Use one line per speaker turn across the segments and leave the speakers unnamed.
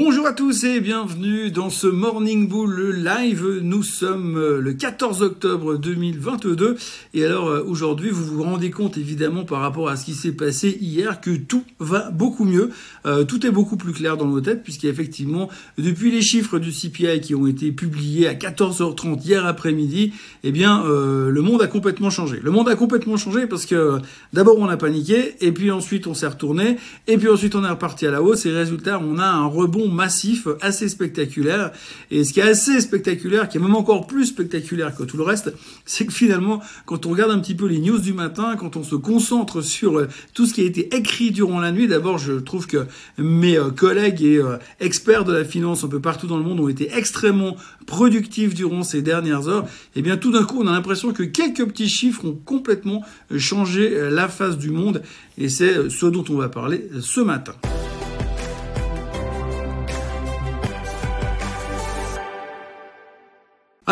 Bonjour à tous et bienvenue dans ce Morning Bull live. Nous sommes euh, le 14 octobre 2022 et alors euh, aujourd'hui vous vous rendez compte évidemment par rapport à ce qui s'est passé hier que tout va beaucoup mieux, euh, tout est beaucoup plus clair dans nos têtes puisqu'effectivement depuis les chiffres du CPI qui ont été publiés à 14h30 hier après-midi, eh bien le monde a complètement changé. Le monde a complètement changé parce que d'abord on a paniqué et puis ensuite on s'est retourné et puis ensuite on est reparti à la hausse et résultat on a un rebond massif assez spectaculaire. Et ce qui est assez spectaculaire, qui est même encore plus spectaculaire que tout le reste, c'est que finalement, quand on regarde un petit peu les news du matin, quand on se concentre sur euh, tout ce qui a été écrit durant la nuit, d'abord, je trouve que mes euh, collègues et euh, experts de la finance un peu partout dans le monde ont été extrêmement productifs durant ces dernières heures. Et bien, tout d'un coup, on a l'impression que quelques petits chiffres ont complètement changé la face du monde. Et c'est ce dont on va parler ce matin.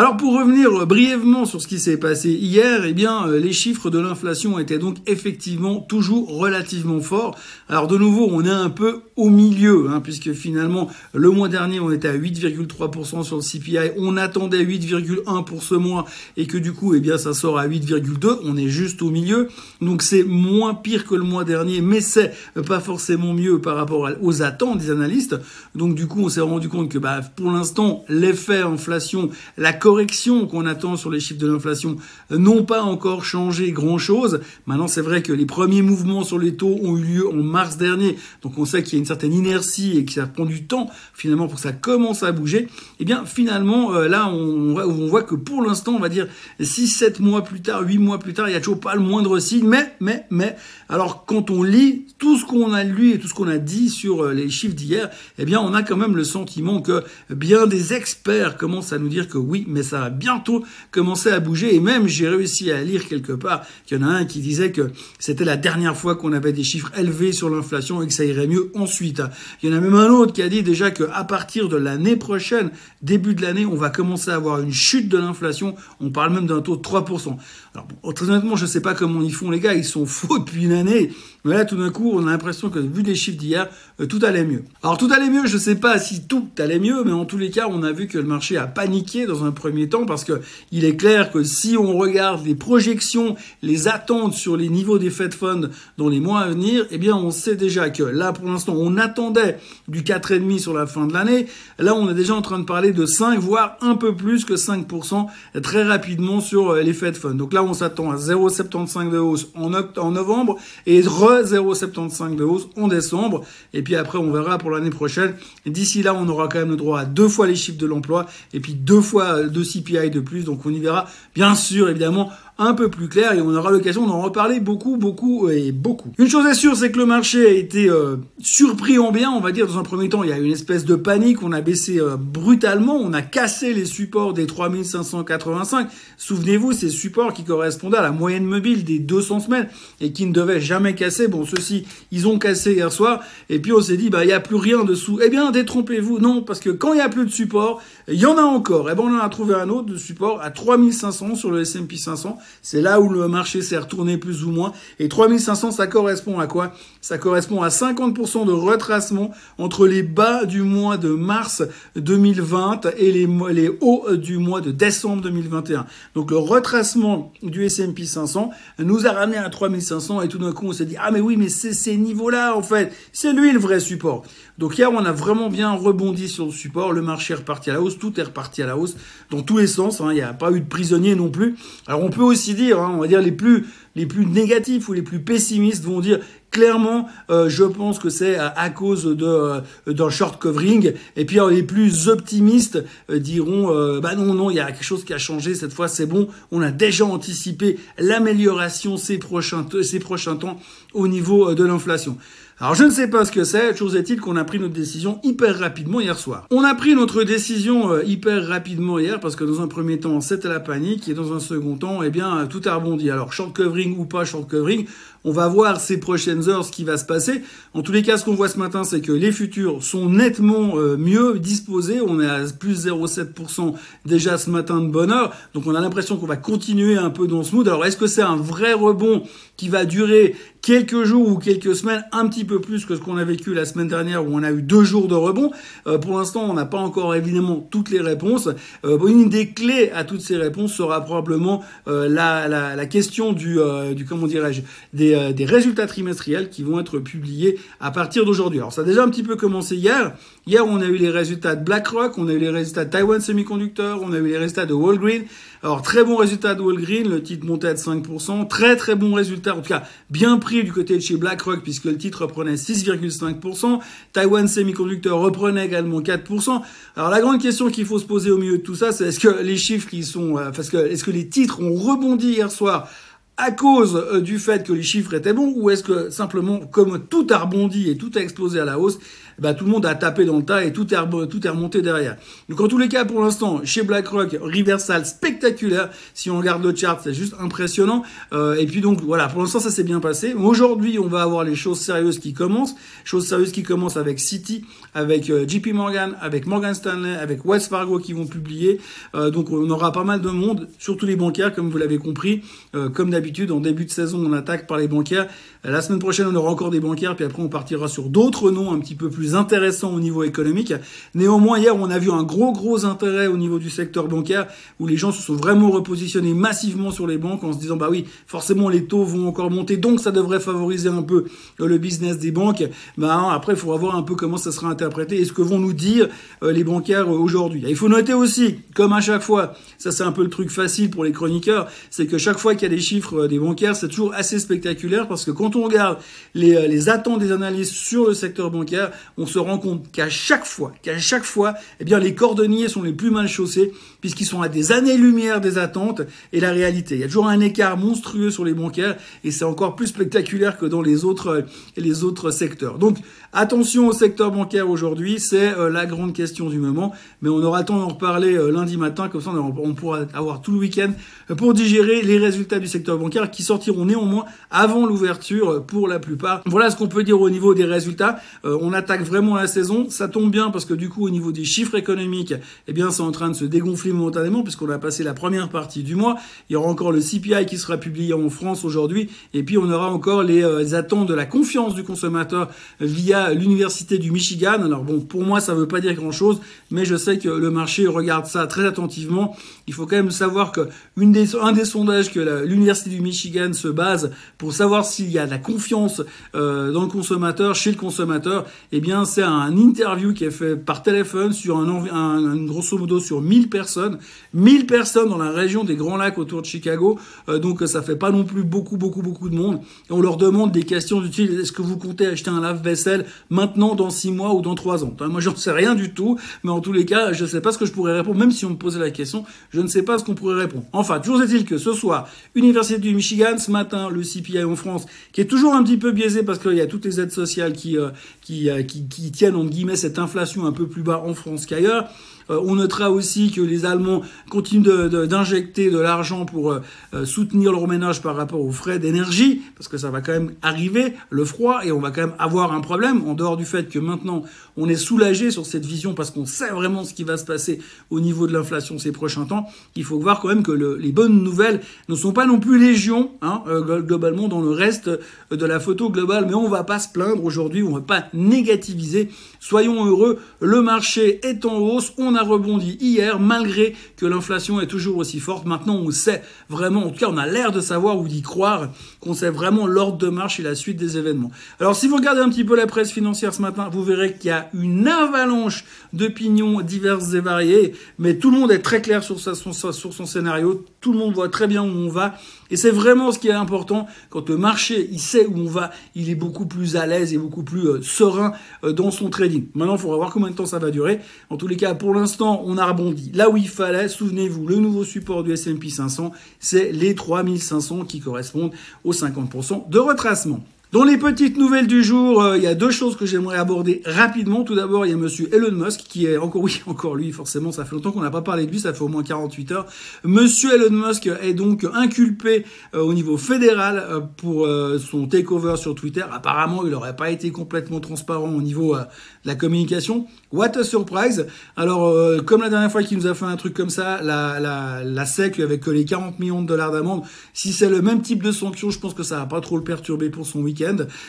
Alors pour revenir brièvement sur ce qui s'est passé hier, eh bien euh, les chiffres de l'inflation étaient donc effectivement toujours relativement forts. Alors de nouveau, on est un peu au milieu, hein, puisque finalement le mois dernier on était à 8,3% sur le CPI, on attendait 8,1 pour ce mois et que du coup eh bien ça sort à 8,2, on est juste au milieu. Donc c'est moins pire que le mois dernier, mais c'est pas forcément mieux par rapport aux attentes des analystes. Donc du coup on s'est rendu compte que bah, pour l'instant l'effet inflation, la corrections qu'on attend sur les chiffres de l'inflation n'ont pas encore changé grand-chose. Maintenant, c'est vrai que les premiers mouvements sur les taux ont eu lieu en mars dernier, donc on sait qu'il y a une certaine inertie et que ça prend du temps finalement pour que ça commence à bouger. Et eh bien finalement, euh, là, on, on voit que pour l'instant, on va dire 6, 7 mois plus tard, 8 mois plus tard, il n'y a toujours pas le moindre signe. Mais, mais, mais, alors quand on lit tout ce qu'on a lu et tout ce qu'on a dit sur euh, les chiffres d'hier, eh bien on a quand même le sentiment que bien des experts commencent à nous dire que oui, mais mais ça va bientôt commencer à bouger. Et même, j'ai réussi à lire quelque part qu'il y en a un qui disait que c'était la dernière fois qu'on avait des chiffres élevés sur l'inflation et que ça irait mieux ensuite. Il y en a même un autre qui a dit déjà qu'à partir de l'année prochaine, début de l'année, on va commencer à avoir une chute de l'inflation. On parle même d'un taux de 3%. Alors, bon, très honnêtement, je ne sais pas comment ils font les gars, ils sont faux depuis une année. Mais là, tout d'un coup, on a l'impression que vu les chiffres d'hier, euh, tout allait mieux. Alors, tout allait mieux, je ne sais pas si tout allait mieux, mais en tous les cas, on a vu que le marché a paniqué dans un premier temps parce que il est clair que si on regarde les projections, les attentes sur les niveaux des Fed Funds dans les mois à venir, eh bien, on sait déjà que là, pour l'instant, on attendait du 4,5 sur la fin de l'année. Là, on est déjà en train de parler de 5, voire un peu plus que 5% très rapidement sur euh, les Fed Funds. Donc là, on s'attend à 0,75 de hausse en, en novembre et re 0,75 de hausse en décembre. Et puis après, on verra pour l'année prochaine. D'ici là, on aura quand même le droit à deux fois les chiffres de l'emploi et puis deux fois de CPI de plus. Donc on y verra, bien sûr, évidemment, un peu plus clair et on aura l'occasion d'en reparler beaucoup, beaucoup et beaucoup. Une chose est sûre, c'est que le marché a été euh, surpris en bien, on va dire. Dans un premier temps, il y a eu une espèce de panique, on a baissé euh, brutalement, on a cassé les supports des 3585. Souvenez-vous, ces supports qui correspondaient à la moyenne mobile des 200 semaines et qui ne devaient jamais casser. Bon, ceux-ci, ils ont cassé hier soir et puis on s'est dit, bah, il n'y a plus rien dessous. Eh bien, détrompez-vous, non, parce que quand il n'y a plus de support, il y en a encore. Eh ben, on en a trouvé un autre de support à 3500 sur le S&P 500. C'est là où le marché s'est retourné plus ou moins. Et 3500, ça correspond à quoi? Ça correspond à 50% de retracement entre les bas du mois de mars 2020 et les, les hauts du mois de décembre 2021. Donc le retracement du S&P 500 nous a ramené à 3500 et tout d'un coup on s'est dit ah mais oui mais c'est ces niveaux-là en fait, c'est lui le vrai support. Donc hier on a vraiment bien rebondi sur le support, le marché est reparti à la hausse, tout est reparti à la hausse dans tous les sens. Hein. Il n'y a pas eu de prisonniers non plus. Alors on peut aussi dire, hein, on va dire les plus les plus négatifs ou les plus pessimistes vont dire clairement, euh, je pense que c'est à, cause de euh, d'un short covering. Et puis les plus optimistes euh, diront, bah non non, il y a quelque chose qui a changé cette fois, c'est bon. On a déjà anticipé l'amélioration ces prochains ces prochains temps au niveau de l'inflation. Alors je ne sais pas ce que c'est, chose est-il qu'on a pris notre décision hyper rapidement hier soir. On a pris notre décision euh, hyper rapidement hier parce que dans un premier temps c'était la panique et dans un second temps eh bien tout a rebondi. Alors short covering ou pas short covering, On va voir ces prochaines heures ce qui va se passer. En tous les cas, ce qu'on voit ce matin, c'est que les futurs sont nettement euh, mieux disposés. On est à plus 0,7% déjà ce matin de bonne heure. Donc on a l'impression qu'on va continuer un peu dans ce mood. Alors est-ce que c'est un vrai rebond qui va durer quelques jours ou quelques semaines, un petit peu plus que ce qu'on a vécu la semaine dernière où on a eu deux jours de rebond. Euh, pour l'instant, on n'a pas encore évidemment toutes les réponses. Euh, une des clés à toutes ces réponses sera probablement euh, la, la, la, question du, euh, du comment dirais-je, des, euh, des, résultats trimestriels qui vont être publiés à partir d'aujourd'hui. Alors ça a déjà un petit peu commencé hier. Hier, on a eu les résultats de BlackRock, on a eu les résultats de Taiwan Semiconductor, on a eu les résultats de Walgreens. Alors très bon résultat de Walgreens, le titre montait à 5%. Très très bon résultat, en tout cas bien pris du côté de chez BlackRock puisque le titre reprenait 6,5%. Taiwan Semiconductor reprenait également 4%. Alors la grande question qu'il faut se poser au milieu de tout ça, c'est est-ce que les chiffres qui sont, euh, parce que est-ce que les titres ont rebondi hier soir à cause euh, du fait que les chiffres étaient bons ou est-ce que simplement comme tout a rebondi et tout a explosé à la hausse, bah, tout le monde a tapé dans le tas et tout est, remonté derrière. Donc en tous les cas, pour l'instant, chez BlackRock, reversal spectaculaire. Si on regarde le chart, c'est juste impressionnant. Euh, et puis donc voilà, pour l'instant, ça s'est bien passé. Aujourd'hui, on va avoir les choses sérieuses qui commencent. Choses sérieuses qui commencent avec Citi, avec euh, JP Morgan, avec Morgan Stanley, avec West Fargo qui vont publier. Euh, donc on aura pas mal de monde, surtout les bancaires, comme vous l'avez compris. Euh, comme d'habitude, en début de saison, on attaque par les bancaires. La semaine prochaine, on aura encore des bancaires, puis après, on partira sur d'autres noms un petit peu plus intéressants au niveau économique. Néanmoins, hier, on a vu un gros, gros intérêt au niveau du secteur bancaire, où les gens se sont vraiment repositionnés massivement sur les banques en se disant, bah oui, forcément, les taux vont encore monter, donc ça devrait favoriser un peu le business des banques. Bah, après, il faudra voir un peu comment ça sera interprété et ce que vont nous dire euh, les bancaires euh, aujourd'hui. Il faut noter aussi, comme à chaque fois, ça c'est un peu le truc facile pour les chroniqueurs, c'est que chaque fois qu'il y a des chiffres euh, des bancaires, c'est toujours assez spectaculaire parce que quand on regarde les, les attentes des analystes sur le secteur bancaire, on se rend compte qu'à chaque fois, qu'à chaque fois, eh bien, les cordonniers sont les plus mal chaussés puisqu'ils sont à des années-lumière des attentes et la réalité. Il y a toujours un écart monstrueux sur les bancaires et c'est encore plus spectaculaire que dans les autres, les autres secteurs. Donc, attention au secteur bancaire aujourd'hui, c'est euh, la grande question du moment, mais on aura temps d'en reparler euh, lundi matin, comme ça on pourra avoir tout le week-end pour digérer les résultats du secteur bancaire qui sortiront néanmoins avant l'ouverture pour la plupart. Voilà ce qu'on peut dire au niveau des résultats. Euh, on attaque vraiment la saison, ça tombe bien parce que du coup au niveau des chiffres économiques, eh bien c'est en train de se dégonfler momentanément puisqu'on a passé la première partie du mois. Il y aura encore le CPI qui sera publié en France aujourd'hui et puis on aura encore les attentes de la confiance du consommateur via l'université du Michigan. Alors bon, pour moi ça veut pas dire grand chose, mais je sais que le marché regarde ça très attentivement. Il faut quand même savoir que une des, un des sondages que l'université du Michigan se base pour savoir s'il y a de la confiance euh, dans le consommateur, chez le consommateur, eh bien c'est un interview qui est fait par téléphone sur un, grosso modo sur 1000 personnes, 1000 personnes dans la région des Grands Lacs autour de Chicago. Euh, donc ça fait pas non plus beaucoup beaucoup beaucoup de monde. On leur demande des questions du style est-ce que vous comptez acheter un lave-vaisselle maintenant dans 6 mois ou dans 3 ans Moi j'en sais rien du tout, mais en tous les cas, je ne sais pas ce que je pourrais répondre, même si on me posait la question, je ne sais pas ce qu'on pourrait répondre. Enfin, toujours est-il que ce soir, Université du Michigan, ce matin, le CPI en France, qui est toujours un petit peu biaisé parce qu'il y a toutes les aides sociales qui, euh, euh, qui, qui tiennent, entre guillemets, cette inflation un peu plus bas en France qu'ailleurs. Euh, on notera aussi que les Allemands continuent d'injecter de, de, l'argent pour euh, soutenir leur ménage par rapport aux frais d'énergie, parce que ça va quand même arriver, le froid, et on va quand même avoir un problème, en dehors du fait que maintenant on est soulagé sur cette vision parce qu'on sait vraiment ce qui va se passer au niveau de l'inflation ces prochains temps. Il faut voir quand même que le, les bonnes nouvelles ne sont pas non plus légion, hein, euh, globalement, dans le reste de la photo globale, mais on va pas se plaindre aujourd'hui, on va pas négativiser. Soyons heureux, le marché est en hausse, on a rebondi hier malgré que l'inflation est toujours aussi forte. Maintenant, on sait vraiment, en tout cas, on a l'air de savoir ou d'y croire qu'on sait vraiment l'ordre de marche et la suite des événements. Alors, si vous regardez un petit peu la presse financière ce matin, vous verrez qu'il y a une avalanche d'opinions diverses et variées, mais tout le monde est très clair sur, sur son scénario, tout le monde voit très bien où on va, et c'est vraiment ce qui est important quand le marché, il sait où on va, il est beaucoup plus à l'aise et beaucoup plus euh, serein euh, dans son trading. Maintenant, il faudra voir combien de temps ça va durer. En tous les cas, pour l'instant, on a rebondi là où il fallait. Souvenez-vous, le nouveau support du S&P 500, c'est les 3500 qui correspondent aux 50% de retracement. Dans les petites nouvelles du jour, euh, il y a deux choses que j'aimerais aborder rapidement. Tout d'abord, il y a monsieur Elon Musk qui est encore oui, encore lui, forcément, ça fait longtemps qu'on n'a pas parlé de lui, ça fait au moins 48 heures. Monsieur Elon Musk est donc inculpé euh, au niveau fédéral euh, pour son takeover sur Twitter. Apparemment, il n'aurait pas été complètement transparent au niveau de la communication. What a surprise. Alors, comme la dernière fois qu'il nous a fait un truc comme ça, la, SEC lui avait collé 40 millions de dollars d'amende. Si c'est le même type de sanction, je pense que ça va pas trop le perturber pour son week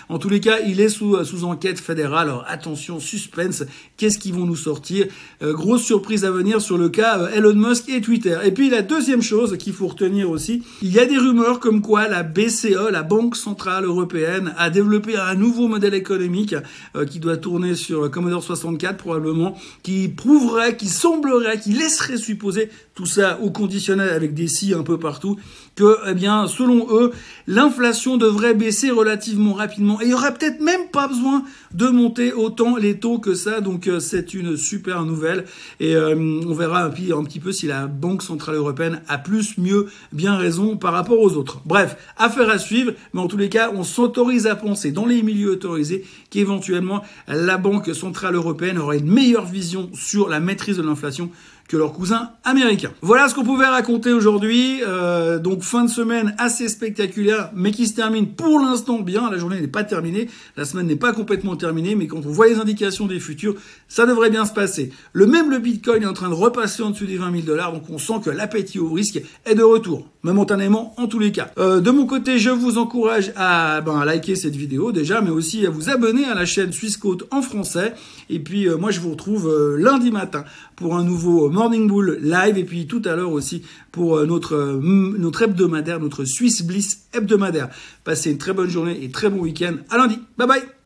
en tous les cas, il est sous, sous enquête fédérale. Alors attention, suspense, qu'est-ce qu'ils vont nous sortir? Euh, Grosse surprise à venir sur le cas euh, Elon Musk et Twitter. Et puis la deuxième chose qu'il faut retenir aussi, il y a des rumeurs comme quoi la BCE, la Banque Centrale Européenne, a développé un nouveau modèle économique euh, qui doit tourner sur Commodore 64 probablement, qui prouverait, qui semblerait, qui laisserait supposer tout ça au conditionnel avec des si un peu partout, que, eh bien, selon eux, l'inflation devrait baisser relativement rapidement et il y aurait peut-être même pas besoin de monter autant les taux que ça. Donc, euh, c'est une super nouvelle et euh, on verra un, petit peu si la Banque Centrale Européenne a plus, mieux, bien raison par rapport aux autres. Bref, affaire à suivre, mais en tous les cas, on s'autorise à penser dans les milieux autorisés qu'éventuellement la Banque Centrale Européenne aurait une meilleure vision sur la maîtrise de l'inflation que leurs cousins américains. Voilà ce qu'on pouvait raconter aujourd'hui. Euh, donc fin de semaine assez spectaculaire, mais qui se termine pour l'instant bien. La journée n'est pas terminée, la semaine n'est pas complètement terminée, mais quand on voit les indications des futurs, ça devrait bien se passer. Le même le Bitcoin est en train de repasser en dessous des 20 000 dollars, donc on sent que l'appétit au risque est de retour, momentanément en tous les cas. Euh, de mon côté, je vous encourage à, ben, à liker cette vidéo déjà, mais aussi à vous abonner à la chaîne Suisse en français. Et puis euh, moi, je vous retrouve euh, lundi matin pour un nouveau Morning Bull live et puis tout à l'heure aussi pour euh, notre, euh, notre hebdomadaire, notre Swiss Bliss hebdomadaire. Passez une très bonne journée et très bon week-end. À lundi. Bye bye